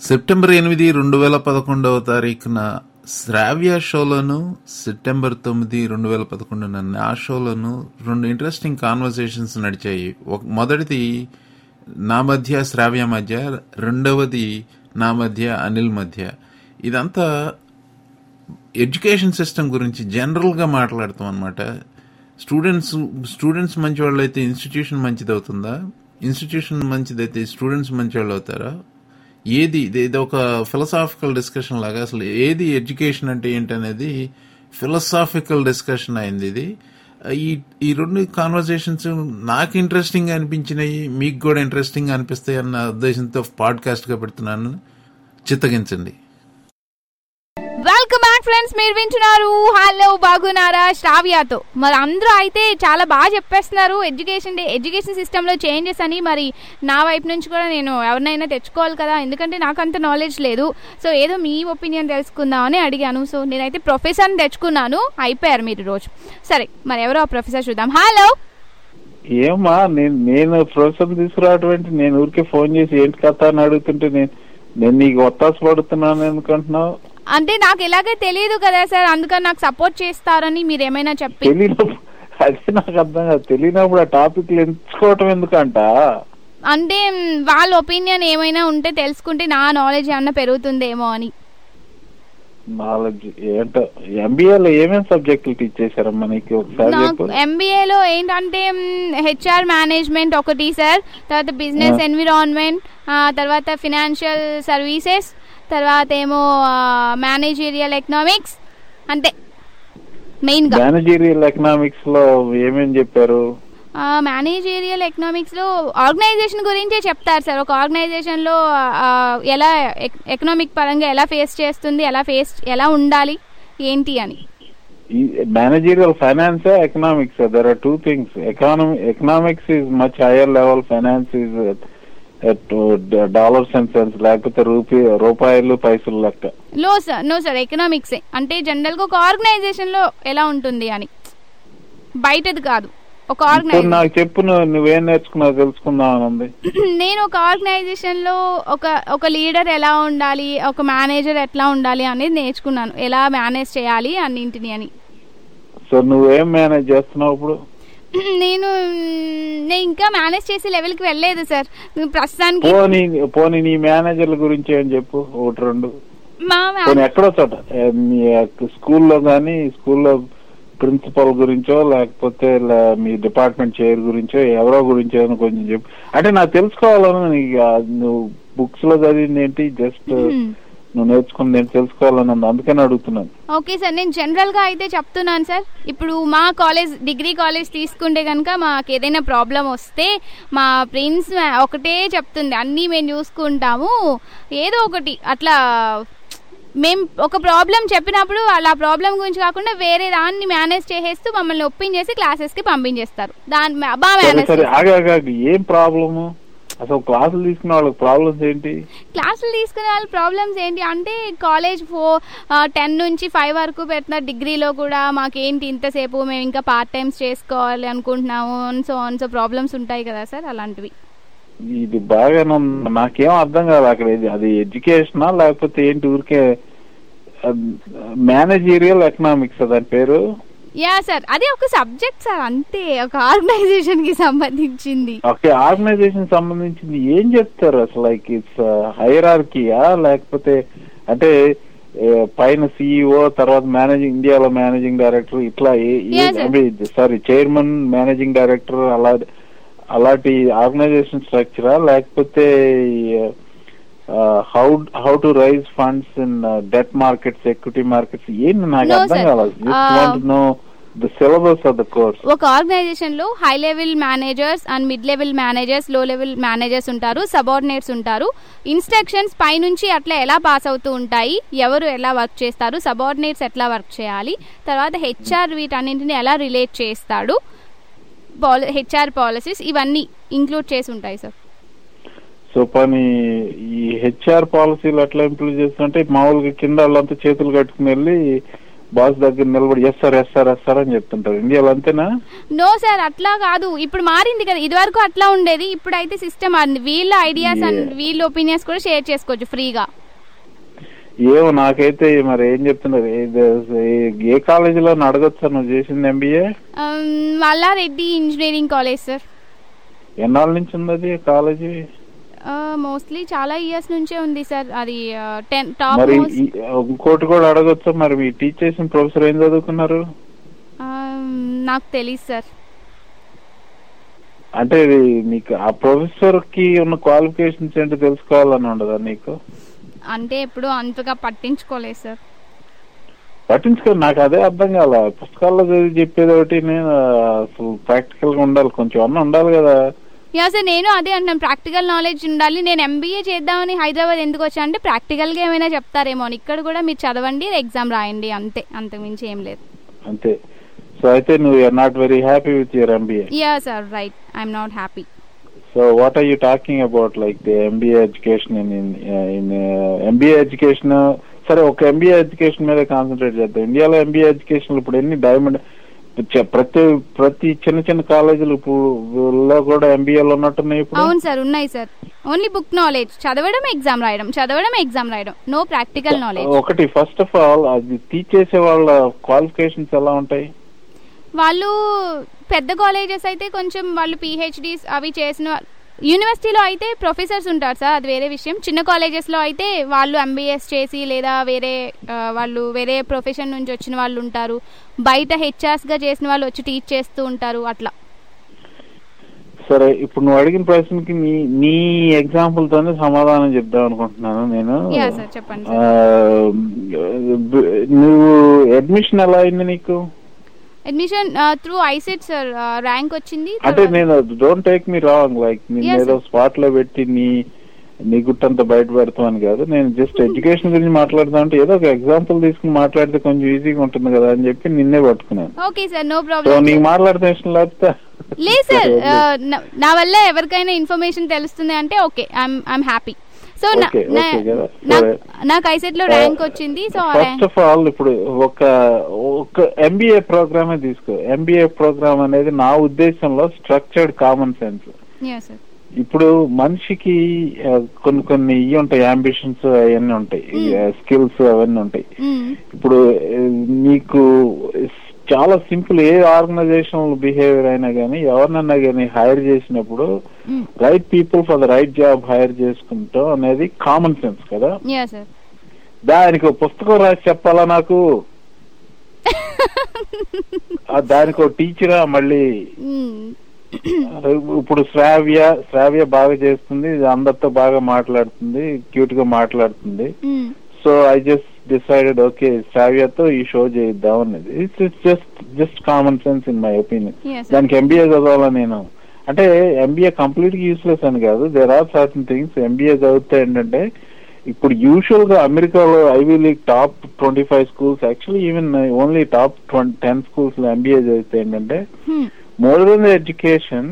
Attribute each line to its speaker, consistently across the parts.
Speaker 1: September ఎనిమిది రెండు వేల పదకొండవ తారీఖున శ్రావ్య షోలను సెప్టెంబర్ తొమ్మిది రెండు వేల పదకొండున నా షోలను రెండు ఇంట్రెస్టింగ్ కాన్వర్సేషన్స్ నడిచాయి. ఒక మొదటిది నా మధ్య శ్రావ్య మధ్య రెండవది నా మధ్య అనిల్ మధ్య. ఇదంతా ఎడ్యుకేషన్ సిస్టమ్ గురించి జనరల్గా మాట్లాడతాం అనమాట స్టూడెంట్స్ స్టూడెంట్స్ మంచి వాళ్ళు అయితే ఇన్స్టిట్యూషన్ మంచిది అవుతుందా ఇన్స్టిట్యూషన్ మంచిదైతే స్టూడెంట్స్ మంచి వాళ్ళు అవుతారా ఏది ఇది ఇది ఒక ఫిలసాఫికల్ డిస్కషన్ లాగా అసలు ఏది ఎడ్యుకేషన్ అంటే ఏంటనేది ఫిలసాఫికల్ డిస్కషన్ అయింది ఇది. ఈ ఈ రెండు కాన్వర్సేషన్స్ నాకు ఇంట్రెస్టింగ్ అనిపించినాయి మీకు కూడా ఇంట్రెస్టింగ్ అనిపిస్తాయి అన్న ఉద్దేశంతో పాడ్కాస్ట్గా పెడుతున్నాను. చిత్తగించండి.
Speaker 2: ఫ్రెండ్స్ మీరు వింటున్నారు హలో బాగున్నారా? శ్రావ్యతో. మరి అందరూ అయితే చాలా బాగా చెప్పేస్తున్నారు. ఎడ్యుకేషన్ ఎడ్యుకేషన్ సిస్టంలో చేంజెస్ అని. మరి నా వైపు నుంచి కూడా నేను ఎవరినైనా తెచ్చుకోవాలి కదా? ఎందుకంటే నాకు అంత నాలెడ్జ్ లేదు. సో ఏదో మీ ఒపీనియన్ తెలుసుకుందామని అడిగాను. సో నేనైతే ప్రొఫెసర్ని తెచ్చుకున్నాను. అయిపోయారు మీరు రోజు. సరే మరి ఎవరో ఆ ప్రొఫెసర్ చూద్దాం. హలో
Speaker 3: ఏమా నేను నేను ప్రొఫెసర్ తీసుకురావటం నేను ఊరికే ఫోన్ చేసి ఏంటి కథ అని అడుగుతుంటే నేను నేను నీకు ఒత్తాస పడుతున్నాను అనుకుంటున్నావు
Speaker 2: అంటే నాకు ఎలాగే తెలియదు కదా సార్ అందుకని నాకు సపోర్ట్ చేస్తారని మీరు ఏమైనా చెప్పి
Speaker 3: అదే నాకు అర్థం కాదు. తెలియనప్పుడు ఆ టాపిక్ ఎంచుకోవటం ఎందుకంట?
Speaker 2: అంటే వాళ్ళ ఒపీనియన్ ఏమైనా ఉంటే తెలుసుకుంటే నా నాలెడ్జ్ ఏమన్నా పెరుగుతుందేమో అని.
Speaker 3: నాలెడ్జ్ ఏంటో ఎంబీఏలో ఏమేమి సబ్జెక్టులు టీచ్ చేశారమ్మా నీకు? ఒకసారి
Speaker 2: ఎంబీఏలో ఏంటంటే హెచ్ఆర్ మేనేజ్మెంట్ ఒకటి సార్. తర్వాత బిజినెస్. ఎన్విరాన్మెంట్ తర్వాత ఫినాన్షియల్ సర్వీసెస్ తర్వాత ఏమో మేనేజీరియల్ ఎకనామిక్స్ అంతే. మెయిన్గా
Speaker 3: మేనేజీరియల్ ఎకనామిక్స్లో ఏమేమి చెప్పారు
Speaker 2: మేనేజీరియల్ ఎకనామిక్స్లో ఆర్గనైజేషన్ గురించే చెప్తారు సార్. ఒక ఆర్గనైజేషన్లో ఆ, ఎలా ఎకనామిక్ పరంగా ఎలా ఫేస్ చేస్తుంది ఎలా ఫేస్ ఎలా ఉండాలి ఏంటి అని.
Speaker 3: Managerial finance economics there are two things economy economics is much higher level finance is dollars and cents లేకపోతే రూపీ రూపాయలు పైసలు లెక్క.
Speaker 2: లో సార్ నో సార్ ఎకనామిక్సే. అంటే జనరల్గా ఒక ఆర్గనైజేషన్లో ఎలా ఉంటుంది అని. బయటది కాదు. ఒక ఆర్గనైజేషన్
Speaker 3: నాకు చెప్పు నువ్వు నేర్చుకున్నావు తెలుసుకుందాం అని ఉంది.
Speaker 2: నేను ఒక ఆర్గనైజేషన్లో ఒక ఒక లీడర్ ఎలా ఉండాలి ఒక మేనేజర్ ఎట్లా ఉండాలి అనేది నేర్చుకున్నాను. ఎలా మేనేజ్ చేయాలి అన్నింటిని అని.
Speaker 3: సో నువ్వేం మేనేజ్ చేస్తున్నావు ఇప్పుడు?
Speaker 2: నేను నేను ఇంకా మేనేజ్ చేసే లెవెల్కి వెళ్ళలేదు సార్ ప్రస్తుతానికి
Speaker 3: పోనీ పోనీ నీ మేనేజర్ల గురించి ఏం చెప్పు? ఒకటి రెండు.
Speaker 2: మా
Speaker 3: పోనీ
Speaker 2: మా-
Speaker 3: ఎక్కడో చోట మీ స్కూల్లో కానీ స్కూల్లో ప్రిన్సిపల్ గురించో లేకపోతే మీ డిపార్ట్మెంట్ చైర్ గురించో ఎవరో గురించో కొంచెం చెప్పు. అంటే నాకు తెలుసుకోవాలని నువ్వు బుక్స్లో చదివింది ఏంటి? జస్ట్. నువ్వు నేర్చుకుని నేను తెలుసుకోవాలని ఉంది అందుకని అడుగుతున్నాను.
Speaker 2: ఓకే సార్ నేను జనరల్గా అయితే చెప్తున్నాను సార్. ఇప్పుడు మా కాలేజ్ డిగ్రీ కాలేజ్ తీసుకుంటే కనుక మాకు ఏదైనా ప్రాబ్లం వస్తే మా ప్రిన్స్ ఒకటే చెప్తుంది. అన్నీ మేము చూసుకుంటాము. ఏదో ఒకటి అట్లా మేము ఒక ప్రాబ్లం చెప్పినప్పుడు ఆ ప్రాబ్లం గురించి కాకుండా వేరే దాన్ని మేనేజ్ చేసేస్తూ మమ్మల్ని ఒప్పించేసి క్లాసెస్కి పంపించేస్తారు దాని బాగా మేనేజ్
Speaker 3: ఏం ప్రాబ్లము? అసలు క్లాసులు తీసుకున్న వాళ్ళకి ప్రాబ్లమ్స్ ఏంటి?
Speaker 2: క్లాసులు తీసుకునే వాళ్ళ ప్రాబ్లమ్స్ ఏంటి? అంటే కాలేజ్ ఫోర్ టెన్ నుంచి ఫైవ్ వరకు పెట్టిన డిగ్రీలో కూడా మాకేంటి ఇంతసేపు మేము ఇంకా పార్ట్ టైమ్స్ చేసుకోవాలి అనుకుంటున్నాము సో సో ప్రాబ్లమ్స్ ఉంటాయి కదా సార్ అలాంటివి.
Speaker 3: ఇది ఉంది నాకేం అర్థం కాదు అక్కడ. ఇది అది ఎడ్యుకేషనా లేకపోతే ఏంటి ఊరికే మేనేజీరియల్ ఎకనామిక్స్ దాని పేరు?
Speaker 2: యా సార్ అది ఒక సబ్జెక్ట్ సార్ అంతే. ఒక ఆర్గనైజేషన్కి సంబంధించింది.
Speaker 3: ఓకే ఆర్గనైజేషన్ సంబంధించింది. ఏం చెప్తారు అసలు? లైక్ ఇట్స్ హైరార్కీయా లేకపోతే అంటే పైన సిఇఓ తర్వాత మేనేజింగ్ ఇండియాలో మేనేజింగ్ డైరెక్టర్ ఇట్లా. సారీ చైర్మన్ మేనేజింగ్ డైరెక్టర్ అలా అలాంటి ఆర్గనైజేషన్ స్ట్రక్చరా లేకపోతే how how to raise funds in debt markets equity markets ఏంటి నాకు అర్థం. కావాలి know the syllabus of the course
Speaker 2: ఒక ఆర్గనైజేషన్లో high level managers and mid level మేనేజర్స్లో level managers ఉంటారు సబార్డినేట్స్ ఉంటారు. ఇన్స్ట్రక్షన్స్ పైనుంచి అట్లా ఎలా పాస్ అవుతూ ఉంటాయి ఎవరు ఎలా వర్క్ చేస్తారు సబార్డినేట్స్ ఎట్లా వర్క్ చేయాలి తర్వాత హెచ్ఆర్ వీటన్నింటిని ఎలా రిలేట్ చేస్తాడు హెచ్ఆర్ పాలసీస్ ఇవన్నీ ఇంక్లూడ్ చేసి ఉంటాయి సార్
Speaker 3: సో పని ఈ హెచ్ఆర్ పాలసీలు ఎట్లా ఇంప్లిమెంట్ చేస్తుంటే మామూలుగా కింద వాళ్ళంతా చేతులు కట్టుకుని వెళ్ళి బాస్ దగ్గర నిలబడి yes sir yes sir yes sir అని చెప్తుంటారు. ఇండియాలో అంతేనా?
Speaker 2: నో సార్ అట్లా కాదు. ఇప్పుడు మారింది కదా. ఇదివరకు అట్లా ఉండేది. ఇప్పుడు అయితే సిస్టమ్ మారింది. వీళ్ళ ఐడియాస్ అండ్. వీళ్ళ ఒపీనియన్స్ కూడా షేర్ చేసుకోవచ్చు ఫ్రీగా
Speaker 3: ఏమో నాకైతే మరి ఏం చెప్తున్నారు? ఏ- కాలేజీలో అడగొచ్చా నువ్వు చేసింది MBA
Speaker 2: Malla Reddy engineering college sir
Speaker 3: ఎన్నాళ్ళ నుంచి ఉంది అది కాలేజీ?
Speaker 2: మోస్ట్లీ చాలా ఇయర్స్ నుంచే ఉంది సార్. అది టెన్ టాప్
Speaker 3: మరి ఇంకోటి కూడా అడగొచ్చా? మరి మీ టీచ్ చేసిన ప్రొఫెసర్ ఏం చదువుకున్నారు?
Speaker 2: నాకు తెలియదు సార్.
Speaker 3: అంటే నీకు ఆ ప్రొఫెసర్కి ఉన్న క్వాలిఫికేషన్స్ ఏంటో తెలుసుకోవాలని ఉండదా నీకు?
Speaker 2: అంటే ఎప్పుడు అంతగా పట్టించుకోలేదు సార్.
Speaker 3: పట్టించుకో నాకు అదే అర్థం కాల. పుస్తకాల్లో చదివి చెప్పేది ఒకటి నేను అసలు ప్రాక్టికల్గా ఉండాలి. కొంచెం అన్న ఉండాలి కదా.
Speaker 2: యా సార్ నేను అదే అంటున్నాను ప్రాక్టికల్ నాలెడ్జ్ ఉండాలి. నేను ఎంబీఏ చేద్దామని హైదరాబాద్ ఎందుకు వచ్చా అంటే ప్రాక్టికల్గా ఏమైనా చెప్తారేమో అని. ఇక్కడ కూడా మీరు చదవండి ఎగ్జామ్ రాయండి. అంతే. అంతకుమించి ఏం లేదు.
Speaker 3: అంతే. సో అయితే నువ్వు are not very happy with your MBA
Speaker 2: yeah sir right I'm not happy
Speaker 3: so what are you talking about like the MBA education in in MBA education సరే ఒక ఎంబీఏ ఎడ్యుకేషన్ మీద కాన్సన్ట్రేట్ చేద్దాం. ఇండియాలో MBA education ఇప్పుడు ఎన్ని diamond ప్రతి ప్రతి చిన్న చిన్న కాలేజీలు ఇప్పుడు కూడా ఎంబీఏలు ఉన్నట్టున్నాయి ఇప్పుడు?
Speaker 2: అవును సార్ ఉన్నాయి సార్. ఓన్లీ బుక్ నాలెడ్జ్ చదవడం ఎగ్జామ్ రాయడం. చదవడం ఎగ్జామ్ రాయడం. నో ప్రాక్టికల్ నాలెడ్జ్
Speaker 3: ఒకటి ఫస్ట్ ఆఫ్ ఆల్ అది టీచ్ చేసే వాళ్ళ క్వాలిఫికేషన్స్ ఎలా ఉంటాయి?
Speaker 2: వాళ్ళు పెద్ద కాలేజెస్ అయితే కొంచెం వాళ్ళు పిహెచ్డీస్ అవి చేసిన యూనివర్సిటీలో అయితే ప్రొఫెసర్స్ ఉంటారు సార్ అది వేరే విషయం. చిన్న కాలేజెస్లో అయితే వాళ్ళు ఎంబీఎస్ చేసి లేదా వేరే వాళ్ళు వేరే ప్రొఫెషన్ నుంచి వచ్చిన వాళ్ళు ఉంటారు. బయట హెచ్ఆర్స్గా చేసిన వాళ్ళు వచ్చి టీచ్ చేస్తూ ఉంటారు అట్లా.
Speaker 3: సరే ఇప్పుడు నువ్వు అడిగిన ప్రశ్నకి నీ నీ ఎగ్జాంపుల్ తోనే సమాధానం చెప్దాం అనుకుంటున్నాను నేను.
Speaker 2: చెప్పండి
Speaker 3: నువ్వు అడ్మిషన్ ఎలా అయింది నీకు?
Speaker 2: Admission through ICET sir rank వచ్చింది.
Speaker 3: అంటే నేను don't take me wrong like నేను ఏదో స్పాట్లో పెట్టి నీ నీ గుట్టంతా బయట పెడతామని కాదు. నేను జస్ట్ ఎడ్యుకేషన్ గురించి మాట్లాడదాం అంటే ఏదో ఒక ఎగ్జాంపుల్ తీసుకుని మాట్లాడితే కొంచెం ఈజీగా ఉంటుంది కదా అని చెప్పి నిన్నే పట్టుకున్నాను.
Speaker 2: ఓకే సార్ నో ప్రాబ్లం
Speaker 3: నీకు మాట్లాడితే ఇష్టం లేకపోతే
Speaker 2: లేదు సార్ నా- నా వల్ల ఎవరికైనా ఇన్ఫర్మేషన్ తెలుస్తుంది అంటే ఓకే ఐఎమ్ హ్యాపీ సో. నాకు ఐసెట్లో ర్యాంక్ వచ్చింది సో
Speaker 3: ఫస్ట్ ఆఫ్ ఆల్ ఇప్పుడు ఒక ఒక ఎంబీఏ ప్రోగ్రామే తీసుకో. ఎంబీఏ ప్రోగ్రామ్ అనేది నా ఉద్దేశంలో స్ట్రక్చర్డ్ కామన్ సెన్స్ ఇప్పుడు మనిషికి ఆ, కొన్ని కొన్ని ఇవి ఉంటాయి అంబిషన్స్ అవన్నీ ఉంటాయి స్కిల్స్ అవన్నీ ఉంటాయి. ఇప్పుడు ఆ, నీకు చాలా సింపుల్ ఏ ఆర్గనైజేషన్ బిహేవియర్ అయినా కానీ ఎవరినన్నా కానీ హైర్ చేసినప్పుడు right people for the right job hire చేసుకుంటాం అనేది కామన్ సెన్స్ కదా? దానికి ఒక పుస్తకం రాసి చెప్పాలా నాకు? దానికి ఒక టీచరా మళ్ళీ? ఇప్పుడు శ్రావ్య శ్రావ్య బాగా చేస్తుంది అందరితో బాగా మాట్లాడుతుంది క్యూట్గా మాట్లాడుతుంది. So I just decided okay శ్రావ్యతో ఈ షో చేయిద్దాం అనేది. It's just just common sense in
Speaker 2: my opinion.
Speaker 3: దానికి ఎంబీఏ చదవాలా నేను? అంటే ఎంబీఏ కంప్లీట్గా యూస్లెస్ అని కాదు. There are certain things MBA చదివితే ఏంటంటే ఇప్పుడు యూజువల్గా అమెరికాలో Ivy League top twenty five schools actually even only top ten స్కూల్స్లో ఎంబీఏ చదివితే ఏంటంటే మోడర్న్ ఎడ్యుకేషన్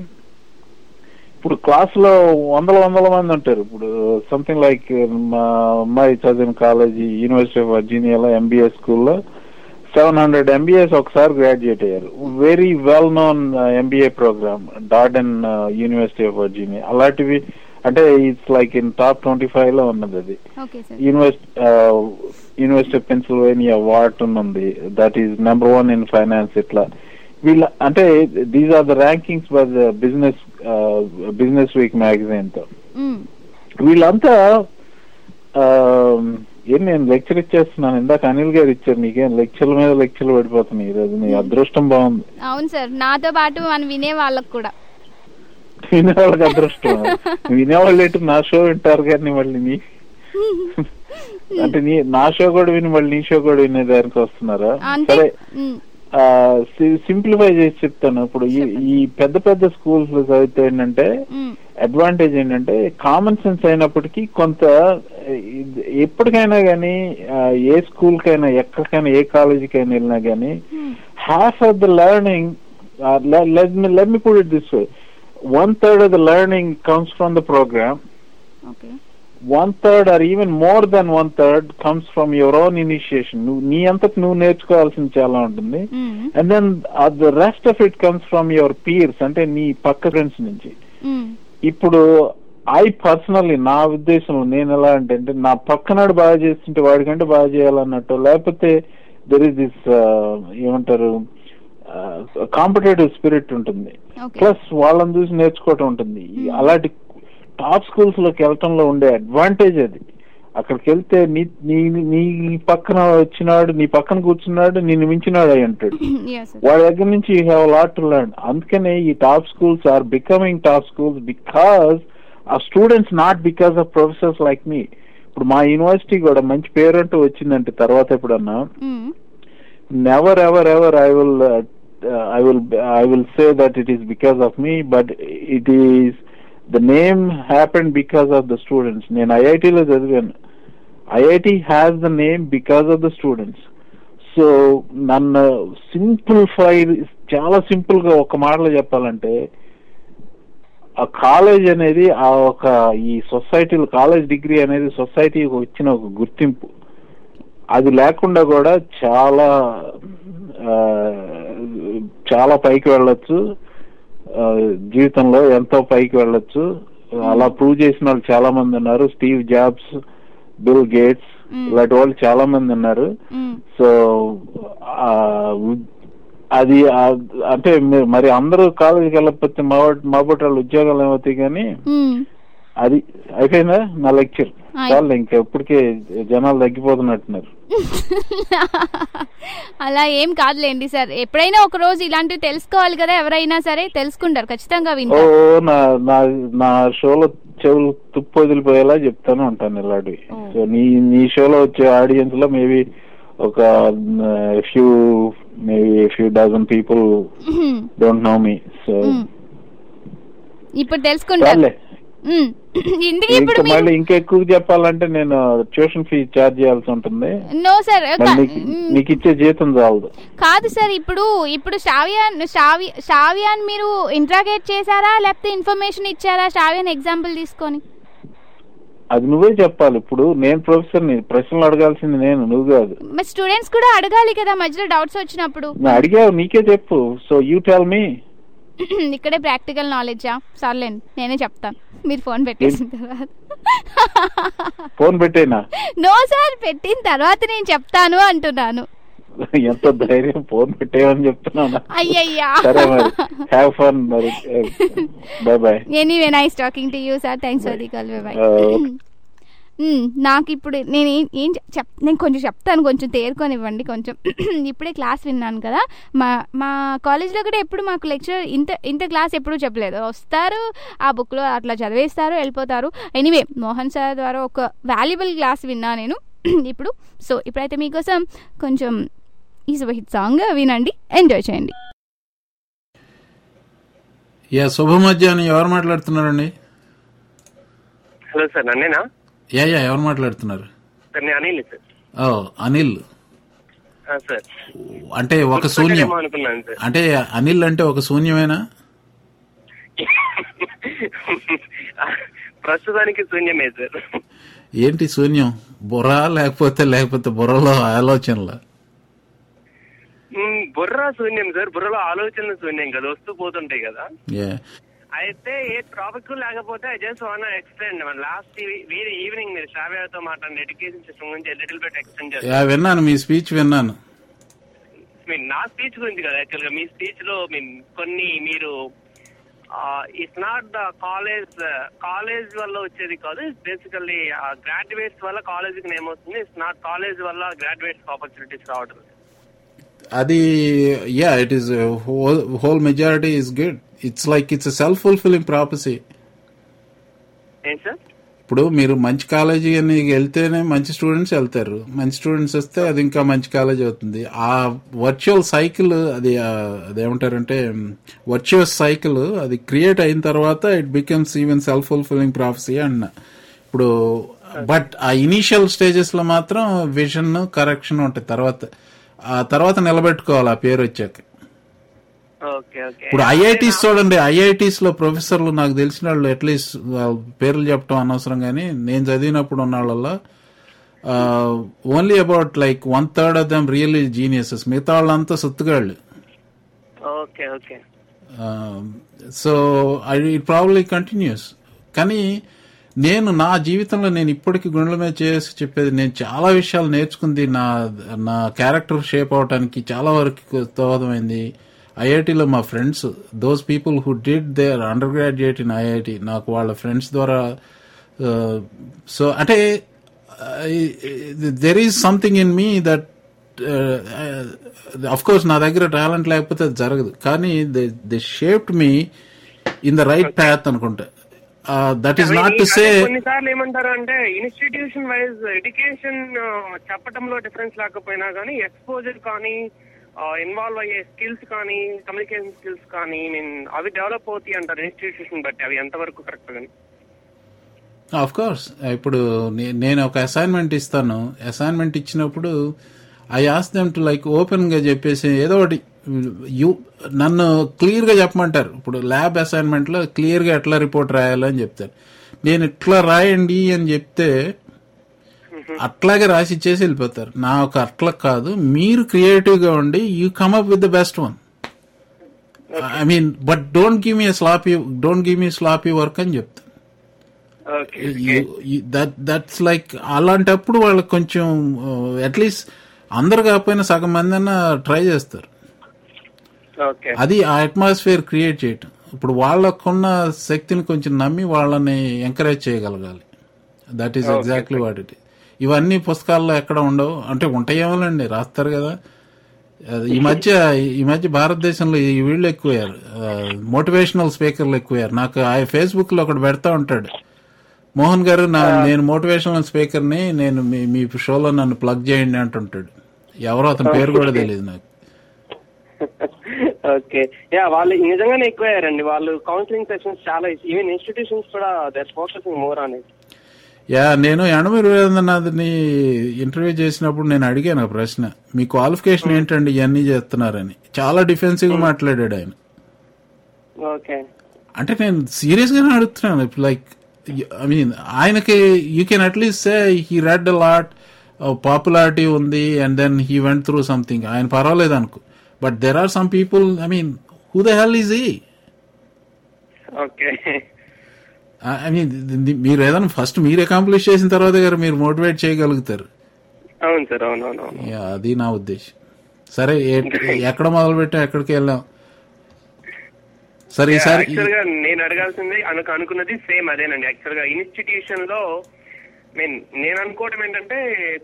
Speaker 3: ఇప్పుడు క్లాస్లో వందల వందల మంది ఉంటారు. ఇప్పుడు సంథింగ్ లైక్ మా అమ్మాయి చదివిన కాలేజీ యూనివర్సిటీ ఆఫ్ వర్జీనియాలో ఎంబీఏ స్కూల్లో సెవెన్ హండ్రెడ్ ఎంబీఎస్ ఒకసారి గ్రాడ్యుయేట్ అయ్యారు. Very well known MBA program Darden University of Virginia అలాంటివి అంటే it's like in top twenty ఫైవ్లో ఉన్నది అది. University University of Pennsylvania Wharton ఉంది. That is number one in finance ఇట్లా. వీళ్ళ అంటే these are the rankings by the business business week మ్యాగజైన్తో. వీళ్ళంతా ఆ, ఏం నేను లెక్చర్ ఇచ్చేస్తున్నాను. ఇందాక అనిల్ గారు ఇచ్చారు నీకేం లెక్చర్ల మీద లెక్చర్లు పడిపోతున్నాయి. ఈరోజు నీ అదృష్టం బాగుంది.
Speaker 2: అవును సార్. నాతో పాటు మనం వినే వాళ్ళకు కూడా.
Speaker 3: వినేవాళ్ళకి అదృష్టం. వినేవాళ్ళు ఏంటి? నా షో వింటారు కానీ మళ్ళీ నీ అంటే నీ నా షో కూడా విని మళ్ళీ నీ షో కూడా వినే దానికి వస్తున్నారా సరే. సింప్లిఫై చేసి చెప్తాను. ఇప్పుడు ఈ- పెద్ద పెద్ద స్కూల్స్లో చదివితే ఏంటంటే
Speaker 2: మ్,
Speaker 3: అడ్వాంటేజ్ ఏంటంటే కామన్ సెన్స్ అయినప్పటికీ కొంత ఎప్పటికైనా కానీ ఏ స్కూల్ కైనా ఎక్కడికైనా ఏ కాలేజీకైనా వెళ్ళినా కానీ
Speaker 2: మ్,
Speaker 3: half of the learning, uh, let, let me let me put it this way: one third of the one third or even more than one third comes from your own initiation నువ్వు నీ అంతకు నువ్వు నేర్చుకోవాల్సింది చాలా ఉంటుంది. And then the rest of it comes from your peers అంటే నీ పక్క ఫ్రెండ్స్ నుంచి.
Speaker 2: మ్మ్.
Speaker 3: ఇప్పుడు ఐ పర్సనల్లీ నా ఉద్దేశంలో నేను ఎలా అంటే అంటే నా పక్కనాడు బాగా చేస్తుంటే వాడికంటే బాగా చేయాలన్నట్టు లేకపోతే దెర్ ఇస్ దిస్ ఏమంటారు కాంపిటేటివ్ స్పిరిట్ ఉంటుంది. ప్లస్ వాళ్ళని చూసి నేర్చుకోవటం ఉంటుంది. ఈ అలాంటి టాప్ స్కూల్స్లోకి వెళ్ళటంలో ఉండే అడ్వాంటేజ్ అది. అక్కడికి వెళ్తే నీ నీ నీ పక్కన వచ్చినాడు నీ పక్కన కూర్చున్నాడు నిన్ను మించినాడు అయి అంటాడు వాడి దగ్గర నుంచి you have lot to learn అందుకనే ఈ top schools are becoming top schools because ఆ students not because of professors like me ఇప్పుడు మా యూనివర్సిటీ కూడా మంచి పేరు అంటూ వచ్చిందంటే తర్వాత ఎప్పుడన్నా never ever ever I will I will I will say that it is because of me but it is the name happened because of the students నేను ఐఐటిలో చదివాను. IIT has the name because of the students so నన్ను simple fire చాలా సింపుల్గా ఒక మాటలో చెప్పాలంటే ఆ కాలేజ్ అనేది ఆ ఒక ఈ సొసైటీలో కాలేజ్ డిగ్రీ అనేది సొసైటీకి వచ్చిన ఒక గుర్తింపు. అది లేకుండా కూడా చాలా చాలా పైకి వెళ్ళొచ్చు. జీవితంలో ఎంతో పైకి వెళ్ళొచ్చు అలా ప్రూవ్ చేసిన వాళ్ళు చాలా మంది ఉన్నారు స్టీవ్ జాబ్స్ బిల్ గేట్స్. ఇలాంటి వాళ్ళు చాలా మంది ఉన్నారు. సో అది అంటే మీరు అందరూ కాలేజీకి వెళ్ళకపోతే మా మా వాళ్ళు ఉద్యోగాలు ఏమవుతాయి కానీ. అది అయిపోయిందా నా లెక్చర్. చాలు ఇంకా ఎప్పటికే జనాలు తగ్గిపోతున్నట్టున్నారు.
Speaker 2: అలా ఏం కాదులేండి సార్. ఎప్పుడైనా ఒక రోజు ఇలాంటివి తెలుసుకోవాలి కదా ఎవరైనా సరే తెలుసుకుంటారు ఖచ్చితంగా
Speaker 3: ఓ
Speaker 2: వింటారు
Speaker 3: నా నా నా షోలో చెవులు తుప్పు వదిలిపోయేలా చెప్తాను ఉంటాను ఇలాంటివి. సో నీ నీ షోలో వచ్చే ఆడియన్స్లో మేబీ ఒక few maybe few dozen people don't know me
Speaker 2: so. ఇప్పుడు తెలుసుకుంటారు.
Speaker 3: చాలే.
Speaker 2: ఇప్పుడు
Speaker 3: మళ్ళీ ఇంకా ఎక్కువ చెప్పాలంటే నేను ట్యూషన్ ఫీ ఛార్జ్ చేయాల్సి ఉంటుంది.
Speaker 2: నో సార్
Speaker 3: నీకు ఇచ్చే జీతం చాలదు.
Speaker 2: కాదు సార్ ఇప్పుడు ఇప్పుడు శ్రావ్య శ్రావ్యాన్ మీరు ఇంట్రాగేట్ చేశారా? లేకపోతే ఇన్ఫర్మేషన్ ఇచ్చారా శ్రావ్యాన్ ఎగ్జాంపుల్ తీసుకొని?
Speaker 3: అది నువ్వే చెప్పాలి. ఇప్పుడు నేను ప్రొఫెసర్ని ప్రశ్నలు అడగాల్సింది నేను నువ్వు కాదు.
Speaker 2: మరి స్టూడెంట్స్ కూడా అడగాలి కదా మధ్యలో డౌట్స్ వచ్చినప్పుడు.
Speaker 3: అడిగావు నీకే చెప్పు. సో యూ టెల్ మీ
Speaker 2: ఇక్కడే ప్రాక్టికల్ నాలెడ్జా? సర్లేండి నేనే చెప్తాను మీరు ఫోన్ పెట్టేసిన తర్వాత.
Speaker 3: ఫోన్ పెట్టేనా?
Speaker 2: నో సార్ పెట్టిన తర్వాత నేను చెప్తాను అంటున్నాను.
Speaker 3: ఎంత ధైర్యం ఫోన్ పెట్టేయమని చెప్తున్నాను
Speaker 2: అయ్యయ్యా.
Speaker 3: సరే మరి హ్యావ్ ఫన్ మరి. Bye bye
Speaker 2: anyway nice talking to you sir thanks for the call bye
Speaker 3: Uh,
Speaker 2: నాకు ఇప్పుడు నేను ఏం చెప్- నేను కొంచెం చెప్తాను కొంచెం తేరుకొని ఇవ్వండి కొంచెం. ఇప్పుడే క్లాస్ విన్నాను కదా. మా మా కాలేజ్లో కూడా ఎప్పుడు మాకు లెక్చర్ ఇంత ఇంత క్లాస్ ఎప్పుడూ చెప్పలేదు. వస్తారు ఆ బుక్లో అట్లా చదివేస్తారు వెళ్ళిపోతారు. ఎనీవే మోహన్ సార్ ద్వారా ఒక వాల్యుబుల్ క్లాస్ విన్నా నేను. ఇప్పుడు సో ఇప్పుడైతే మీకోసం కొంచెం ఈ హిట్ సాంగ్ వినండి ఎంజాయ్ చేయండి.
Speaker 1: యా శుభ మధ్యాహ్నం ఎవరు మాట్లాడుతున్నారండి?
Speaker 4: హలో సార్ నన్నేనా?
Speaker 1: యా యా ఎవరు మాట్లాడుతున్నారు?
Speaker 4: సార్ నేను అనిల్ సార్.
Speaker 1: ఓ అనిల్.
Speaker 4: సార్.
Speaker 1: అంటే ఒక శూన్యం.
Speaker 4: అనుకున్నాను సార్.
Speaker 1: అంటే అనిల్ అంటే ఒక శూన్యమేనా?
Speaker 4: ప్రస్తుతానికి శూన్యమే సార్.
Speaker 1: ఏంటి శూన్యం? బుర్ర లేకపోతే లేకపోతే బుర్రలో ఆలోచనల?
Speaker 4: బుర్ర శూన్యం సార్. బుర్రలో ఆలోచనలు శూన్యం కదా. వస్తూ పోతుంటాయి కదా. అయితే ఏ టాపిక్ లేకపోతే I just want explain last వేరే ఈవినింగ్ మీరు శ్రావ్యతో మాట్లాడిన ఎడ్యుకేషన్ సిస్టమ్ గురించి లిటిల్ బిట్ ఎక్స్ప్లెయిన్ చేస్తారు
Speaker 1: యా విన్నాను మీ స్పీచ్ విన్నాను.
Speaker 4: మీన్ నా స్పీచ్ గురించి కదా యాక్చువల్గా మీ స్పీచ్లో మీన్ కొన్ని మీరు it's not the college college వల్ల వచ్చేది కాదు బేసికల్లీ గ్రాడ్యుయేట్స్ వల్ల కాలేజ్కి నేమ్ వస్తుంది ఇట్స్ నాట్ కాలేజ్ వల్ల గ్రాడ్యుయేట్స్ ఆపర్చునిటీస్ రావడం
Speaker 1: అది yeah it is whole majority is good it's like it's self
Speaker 4: fulfilling prophecy
Speaker 1: ఇప్పుడు మీరు మంచి కాలేజీ అని వెళ్తేనే మంచి స్టూడెంట్స్ వెళ్తారు. మంచి స్టూడెంట్స్ వస్తే అది ఇంకా మంచి కాలేజ్ అవుతుంది. ఆ వర్చువల్ సైకిల్ అది అదేమంటారంటే వర్చువస్ సైకిల్ అది క్రియేట్ అయిన తర్వాత it becomes even self fulfilling prophecy అన్న. ఇప్పుడు బట్ ఆ ఇనీషియల్ స్టేజెస్లో మాత్రం విజన్ కరెక్షన్ ఉంటాయి. తర్వాత ఆ తర్వాత నిలబెట్టుకోవాలి ఆ పేరు వచ్చాక. ఇప్పుడు ఐఐటీస్ చూడండి ఐఐటీస్లో ప్రొఫెసర్లు నాకు తెలిసిన వాళ్ళు అట్లీస్ట్ పేర్లు చెప్పడం అనవసరం కానీ నేను చదివినప్పుడు ఉన్న వాళ్ళలో only about like one third of them really geniuses మిగతా వాళ్ళంతా సొత్తుగాళ్ళు.
Speaker 4: Okay okay.
Speaker 1: So I it probably continues కానీ నేను నా జీవితంలో నేను ఇప్పటికీ గుండెల మీద చేసి చెప్పేది నేను చాలా విషయాలు నేర్చుకుంది నా నా క్యారెక్టర్ షేప్ అవడానికి చాలా వరకు దోహదమైంది ఐఐటిలో మా friends those people who did their undergraduate in IIT నాకు వాళ్ళ ఫ్రెండ్స్ ద్వారా సో అంటే there is something in me that of course నా దగ్గర టాలెంట్ లేకపోతే అది జరగదు. కానీ they shaped me in the right path అనుకుంటా. That is not to
Speaker 4: say కొన్నిసార్లు ఏమంటారు అంటే ఇన్స్టిట్యూషన్ వైజ్ ఎడ్యుకేషన్ చెప్పటంలో డిఫరెన్స్ లేకపోయినా కానీ ఎక్స్పోజర్ కానీ ఇన్వాల్వ్ అయ్యే స్కిల్స్ కానీ కమ్యూనికేషన్ స్కిల్స్ కానీ మీన్ అవి డెవలప్ అవుతాయి అంటారు ఇన్స్టిట్యూషన్ బట్టి. అవి ఎంతవరకు కరెక్ట్ కానీ
Speaker 1: ఆఫ్ కోర్స్ ఇప్పుడు నేను ఒక అసైన్మెంట్ ఇస్తాను. అసైన్మెంట్ ఇచ్చినప్పుడు I ask them to like ఓపెన్గా చెప్పేసి ఏదో ఒకటి యూ నన్ను క్లియర్గా చెప్పమంటారు. ఇప్పుడు ల్యాబ్ అసైన్మెంట్లో క్లియర్గా ఎట్లా రిపోర్ట్ రాయాలని చెప్తారు. నేను ఇట్లా రాయండి అని చెప్తే అట్లాగే రాసి ఇచ్చేసి వెళ్ళిపోతారు. నాకు అట్లా కాదు. మీరు క్రియేటివ్గా ఉండి you come up with the best one I mean but don't give me sloppy don't give me sloppy work అని చెప్తాను దట్ దట్స్ లైక్ అలాంటప్పుడు వాళ్ళకి కొంచెం అట్లీస్ట్ అందరు కాకపోయినా సగం మంది అన్న ట్రై చేస్తారు. అది ఆ అట్మాస్ఫియర్ క్రియేట్ చేయటం. ఇప్పుడు వాళ్ళకున్న శక్తిని కొంచెం నమ్మి వాళ్ళని ఎంకరేజ్ చేయగలగాలి. That is exactly what it ఇవన్నీ పుస్తకాల్లో ఎక్కడ ఉండవు. అంటే ఉంటాయేమోనండి రాస్తారు కదా. అది ఈ మధ్య ఈ మధ్య భారతదేశంలో ఈ వీళ్ళు ఎక్కువయ్యారు. మోటివేషనల్ స్పీకర్లు ఎక్కువయ్యారు. నాకు ఆ ఫేస్బుక్లో ఒకటి పెడతా ఉంటాడు. మోహన్ గారు నా నేను మోటివేషనల్ స్పీకర్ని నేను మీ మీ షోలో నన్ను ప్లగ్ చేయండి అంటుంటాడు. ఎవరో అతని పేరు కూడా తెలియదు నాకు.
Speaker 4: ఓకే. యా వాళ్ళు నిజంగానే ఎక్కువయ్యారండి. వాళ్ళు కౌన్సిలింగ్ సెషన్స్ చాలా ఈవెన్ ఇన్స్టిట్యూషన్స్ కూడా they're focusing more on it
Speaker 1: yeah నేను వీరేంద్రనాథ్ని ఇంటర్వ్యూ చేసినప్పుడు నేను అడిగాను ఆ ప్రశ్న. మీ క్వాలిఫికేషన్ ఏంటండి? ఇవన్నీ చేస్తున్నారని. చాలా డిఫెన్సివ్గా మాట్లాడాడు ఆయన.
Speaker 4: ఓకే.
Speaker 1: అంటే నేను సీరియస్ గానే అడుగుతున్నాను లైక్ ఐ మీన్ ఆయనకి you can at least say he read lot popularity ఉంది and then he went through something ఆయన పర్వాలేదు అనుకో. But there are some people I mean who the hell is ఈ
Speaker 4: ఓకే
Speaker 1: ఐ మీన్ మీరు ఏదైనా first మీరు accomplish చేసిన తర్వాత గారు మీరు మోటివేట్ చేయగలుగుతారు.
Speaker 4: అవును సార్ అవును అవును అవును.
Speaker 1: యా, అది నా ఉద్దేశం. సరే ఎక్కడ మొదలు పెట్టాం ఎక్కడికి వెళ్ళాం సరే ఈసారి
Speaker 4: యాక్చువల్గా నేను అడగాల్సింది అనుకు అనుకున్నది సేమ్ అదేనండి. యాక్చువల్గా ఇన్స్టిట్యూషన్లో మీన్ నేను అనుకోవడం ఏంటంటే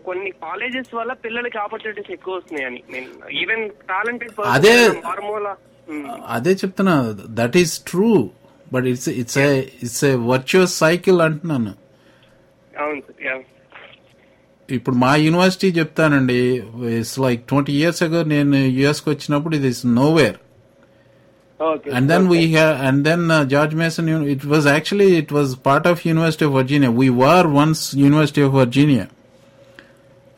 Speaker 4: కొన్ని కాలేజెస్ వల్ల పిల్లలకి ఆపర్చునిటీస్ ఎక్కువ వస్తున్నాయి అని మీన్ ఈవెన్ టాలెంటెడ్
Speaker 1: అదే.
Speaker 4: మారుమూల
Speaker 1: అదే చెప్తున్నా that is true but it's it's a it's a virtuous cycle అంటున్నాను.
Speaker 4: అవును సార్ యా
Speaker 1: ఇప్పుడు మా యూనివర్సిటీ చెప్తానండి it's like twenty years ago నేను యుఎస్కి వచ్చినప్పుడు ఇది is nowhere
Speaker 4: okay
Speaker 1: and then we have and then uh, george mason it was actually it was part of university of virginia. We were once university of virginia.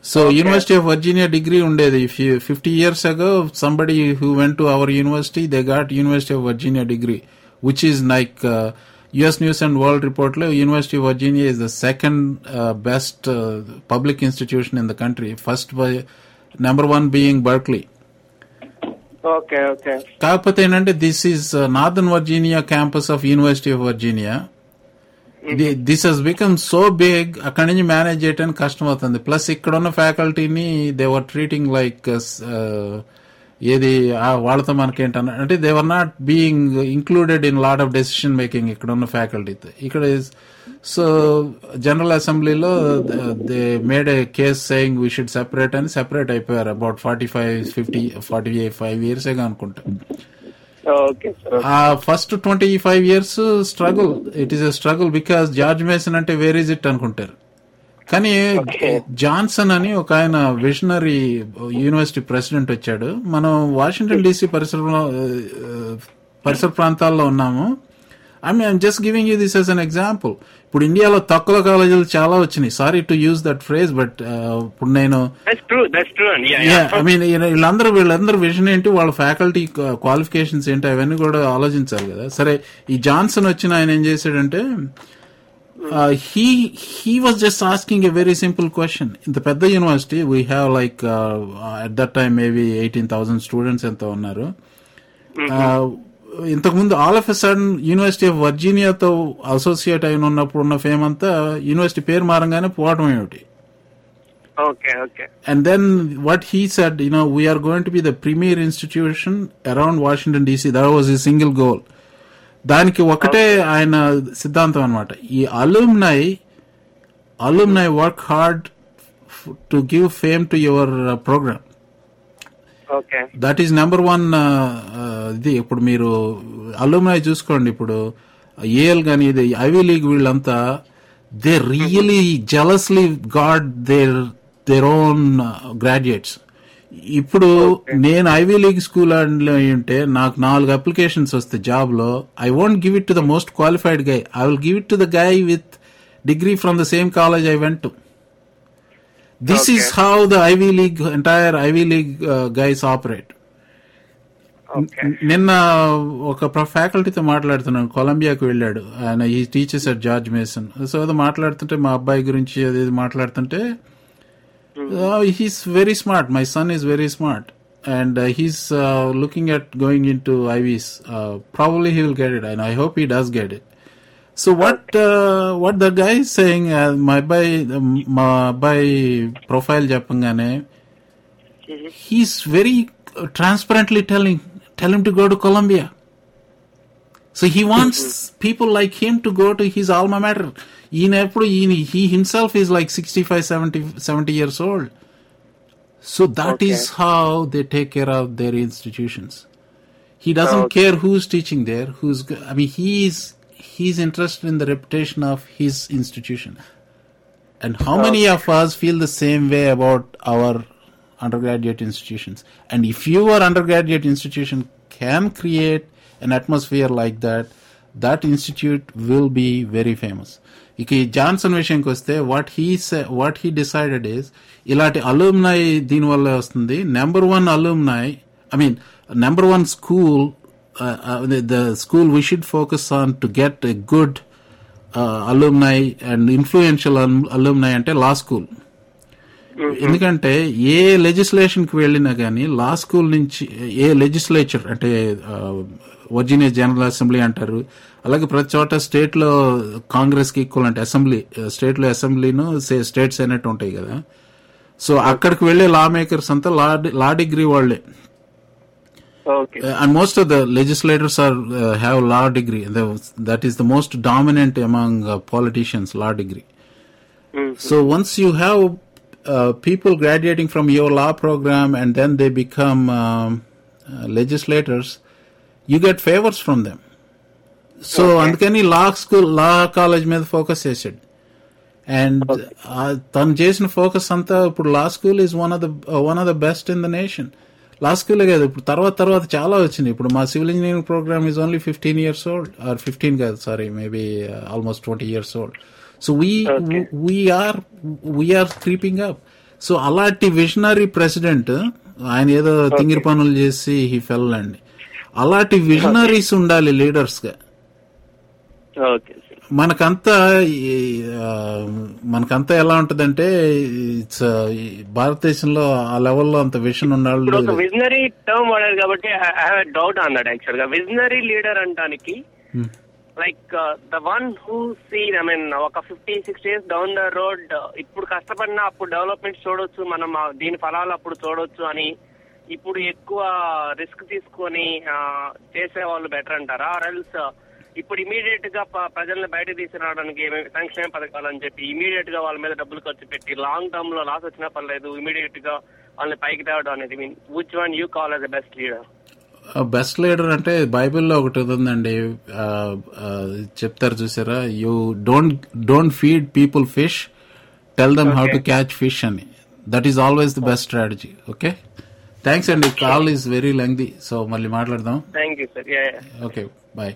Speaker 1: So university of virginia degree undedi if you 50 years ago somebody who went to our university they got university of virginia degree which is like uh, us news and world report university of virginia is the second uh, best uh, public institution in the country. First by number one being berkeley
Speaker 4: okay okay
Speaker 1: కాకపోతే ఏంటంటే this is Northern Virginia campus of University of Virginia this has become so big అక్కడి నుంచి manage చేయడానికి కష్టం అవుతుంది. Plus ఇక్కడ ఉన్న ఫ్యాకల్టీని దేవర్ ట్రీటింగ్ లైక్ ఏది ఆ వాళ్ళతో మనకేంటన్న అంటే they were not being included in lot of decision making ఇక్కడ ఉన్న ఫ్యాకల్టీతో ఇక్కడ సో జనరల్ అసెంబ్లీలో they made a case saying we should separate అని సెపరేట్ అయిపోయారు. About forty five fifty forty five years అనుకుంటా. ఆ first twenty five years struggle it is a struggle because George Mason అంటే వేర్ ఇస్ ఇట్ అనుకుంటారు? కానీ Johnson అని ఒక ఆయన విజనరీ యూనివర్సిటీ ప్రెసిడెంట్ వచ్చాడు. మనం వాషింగ్టన్ డీసీ పరిసర పరిసర ప్రాంతాల్లో ఉన్నాము. I mean just giving you this as an example ఇప్పుడు ఇండియాలో తక్కువ కాలేజీలు చాలా వచ్చినాయి. Sorry to use that phrase but ఇప్పుడు నేను ఐ. మీన్ వీళ్ళందరూ వీళ్ళందరూ విజన్ ఏంటి? వాళ్ళ ఫ్యాకల్టీ క్వాలిఫికేషన్స్ ఏంటి? అవన్నీ కూడా ఆలోచించాలి కదా. సరే ఈ జాన్సన్ వచ్చిన ఆయన ఏం చేశాడంటే He he was just asking a very simple question ఇంత పెద్ద university we have like at that time maybe eighteen thousand students ఎంత ఉన్నారు ఇంతకుముందు all of a sudden university of వర్జీనియాతో associate అయిన ఉన్నప్పుడు ఉన్న ఫేమ్ అంతా యూనివర్సిటీ పేరు మారంగానే పోవటం ఏమిటి
Speaker 4: okay okay
Speaker 1: And then what he said, you know, we are going to be the premier institution around Washington DC. That was his single goal. దానికి ఒకటే ఆయన సిద్ధాంతం అనమాట ఈ alumni alumni work hard to give fame to your program
Speaker 4: okay
Speaker 1: that is number one ఇది. ఇప్పుడు మీరు alumni చూసుకోండి. ఇప్పుడు ఏఎల్ కానీ ఇది ఐవీ లీగ్ వీళ్ళంతా they really jealously guard their their own graduates ఇప్పుడు నేను ఐవీ లీగ్ స్కూల్ ఉంటే నాకు నాలుగు అప్లికేషన్స్ వస్తాయి జాబ్లో. I won't give it to the most qualified guy I will give it to the guy with degree from the same college I went
Speaker 4: to
Speaker 1: this. Is how the Ivy League entire Ivy League guys
Speaker 4: operate
Speaker 1: నిన్న ఒక ఫ్యాకల్టీతో మాట్లాడుతున్నాను. కొలంబియాకు వెళ్ళాడు. ఆయన ఈ teachers at George Mason so అది మాట్లాడుతుంటే మా అబ్బాయి గురించి అది Oh, he's very smart. My son is very smart, and uh, he's uh, looking at going into IVs. Uh, probably he will get it, and I hope he does get it. So what uh, what the guy is saying? Uh, my by um, my by profile Japangane, mm-hmm. he's very uh, transparently telling tell him to go to Colombia. So he wants mm-hmm. people like him to go to his alma mater. ఈయన ఎప్పుడు ఈయన he himself is like 65 70 70 years old. So that
Speaker 4: Okay.
Speaker 1: is how they take care of their institutions. He doesn't
Speaker 4: Okay.
Speaker 1: care who's teaching there, who's go- I mean he's he's interested in the reputation of his institution. And how many of us feel the same way about our undergraduate institutions? And if your undergraduate institution can create an atmosphere like that, that institute will be very famous. ఇక ఈ Johnson విషయంకి వస్తే what he what he decided is ఇలాంటి alumni దీనివల్ల వస్తుంది. Number one alumni I mean number one school the school we should focus on to get a good alumni and influential alumni అంటే law school ఎందుకంటే ఏ లెజిస్లేషన్కి వెళ్ళినా గానీ law school నుంచి ఏ legislature అంటే Virginia general assembly అంటారు అలాగే ప్రతి చోట స్టేట్ లో కాంగ్రెస్ కి ఈక్వల్ అంటే అసెంబ్లీ స్టేట్ లో అసెంబ్లీను స్టేట్ సెనెట్ ఉంటాయి కదా సో అక్కడికి వెళ్లే లా మేకర్స్ అంతా లా లా డిగ్రీ వాళ్లే
Speaker 4: okay
Speaker 1: and most of the legislators are uh, have law degree. The, that is the most dominant among uh, politicians, law degree. So once you have uh, people graduating from your law program and then they become um, so అందుకని law school law college మీద focus చేశాడు. And తను చేసిన focus అంతా ఇప్పుడు law school is one of the one of the best in the nation లా స్కూలే కాదు ఇప్పుడు తర్వాత తర్వాత చాలా వచ్చినాయి. ఇప్పుడు మా civil engineering program is only fifteen years old or fifteen కాదు sorry maybe almost twenty years old so we we are we are creeping up so అలాంటి విజనరీ ప్రెసిడెంట్ ఆయన ఏదో తింగిరి పనులు చేసి హీ ఫెల్ అండి. అలాంటి విజనరీస్ ఉండాలి
Speaker 4: లీడర్స్గా.
Speaker 1: మనకంతా మనకంతా ఎలా ఉంటదంటే ఇట్స్ భారతదేశంలో ఆ లెవెల్లో అంత విషన్ ఉన్నాళ్ళు
Speaker 4: విజనరీ టర్మ్ వాడారు కాబట్టి I have doubt on that యాక్చువల్గా. విజనరీ లీడర్ అంటానికి like the one who see I mean ఒక fifty six years down the road ఇప్పుడు కష్టపడినా అప్పుడు డెవలప్మెంట్ చూడొచ్చు మనం దీని ఫలాలు అప్పుడు చూడొచ్చు అని ఇప్పుడు ఎక్కువ రిస్క్ తీసుకొని చేసే వాళ్ళు బెటర్ అంటారా? ఆర్ ఎల్స్ ఇప్పుడు ఇమీడియట్గా ప్రజల్ని బయట తీసుకురావడానికి ఏమేమి సంక్షేమ పథకాలు అని చెప్పి ఇమీడియట్గా వాళ్ళ మీద డబ్బులు ఖర్చు పెట్టి లాంగ్ టర్మ్లో లాస్ వచ్చినా పర్లేదు ఇమీడియట్గా వాళ్ళని పైకి తేవడం అనేది mean which one you call the best leader
Speaker 1: best leader అంటే బైబిల్లో ఒకటి ఉందండి చెప్తారు చూసారా? You don't don't feed people fish tell them how to catch fish అని. That is always the best strategy okay thanks అండి call is very lengthy so మళ్ళీ మాట్లాడదాం. Okay bye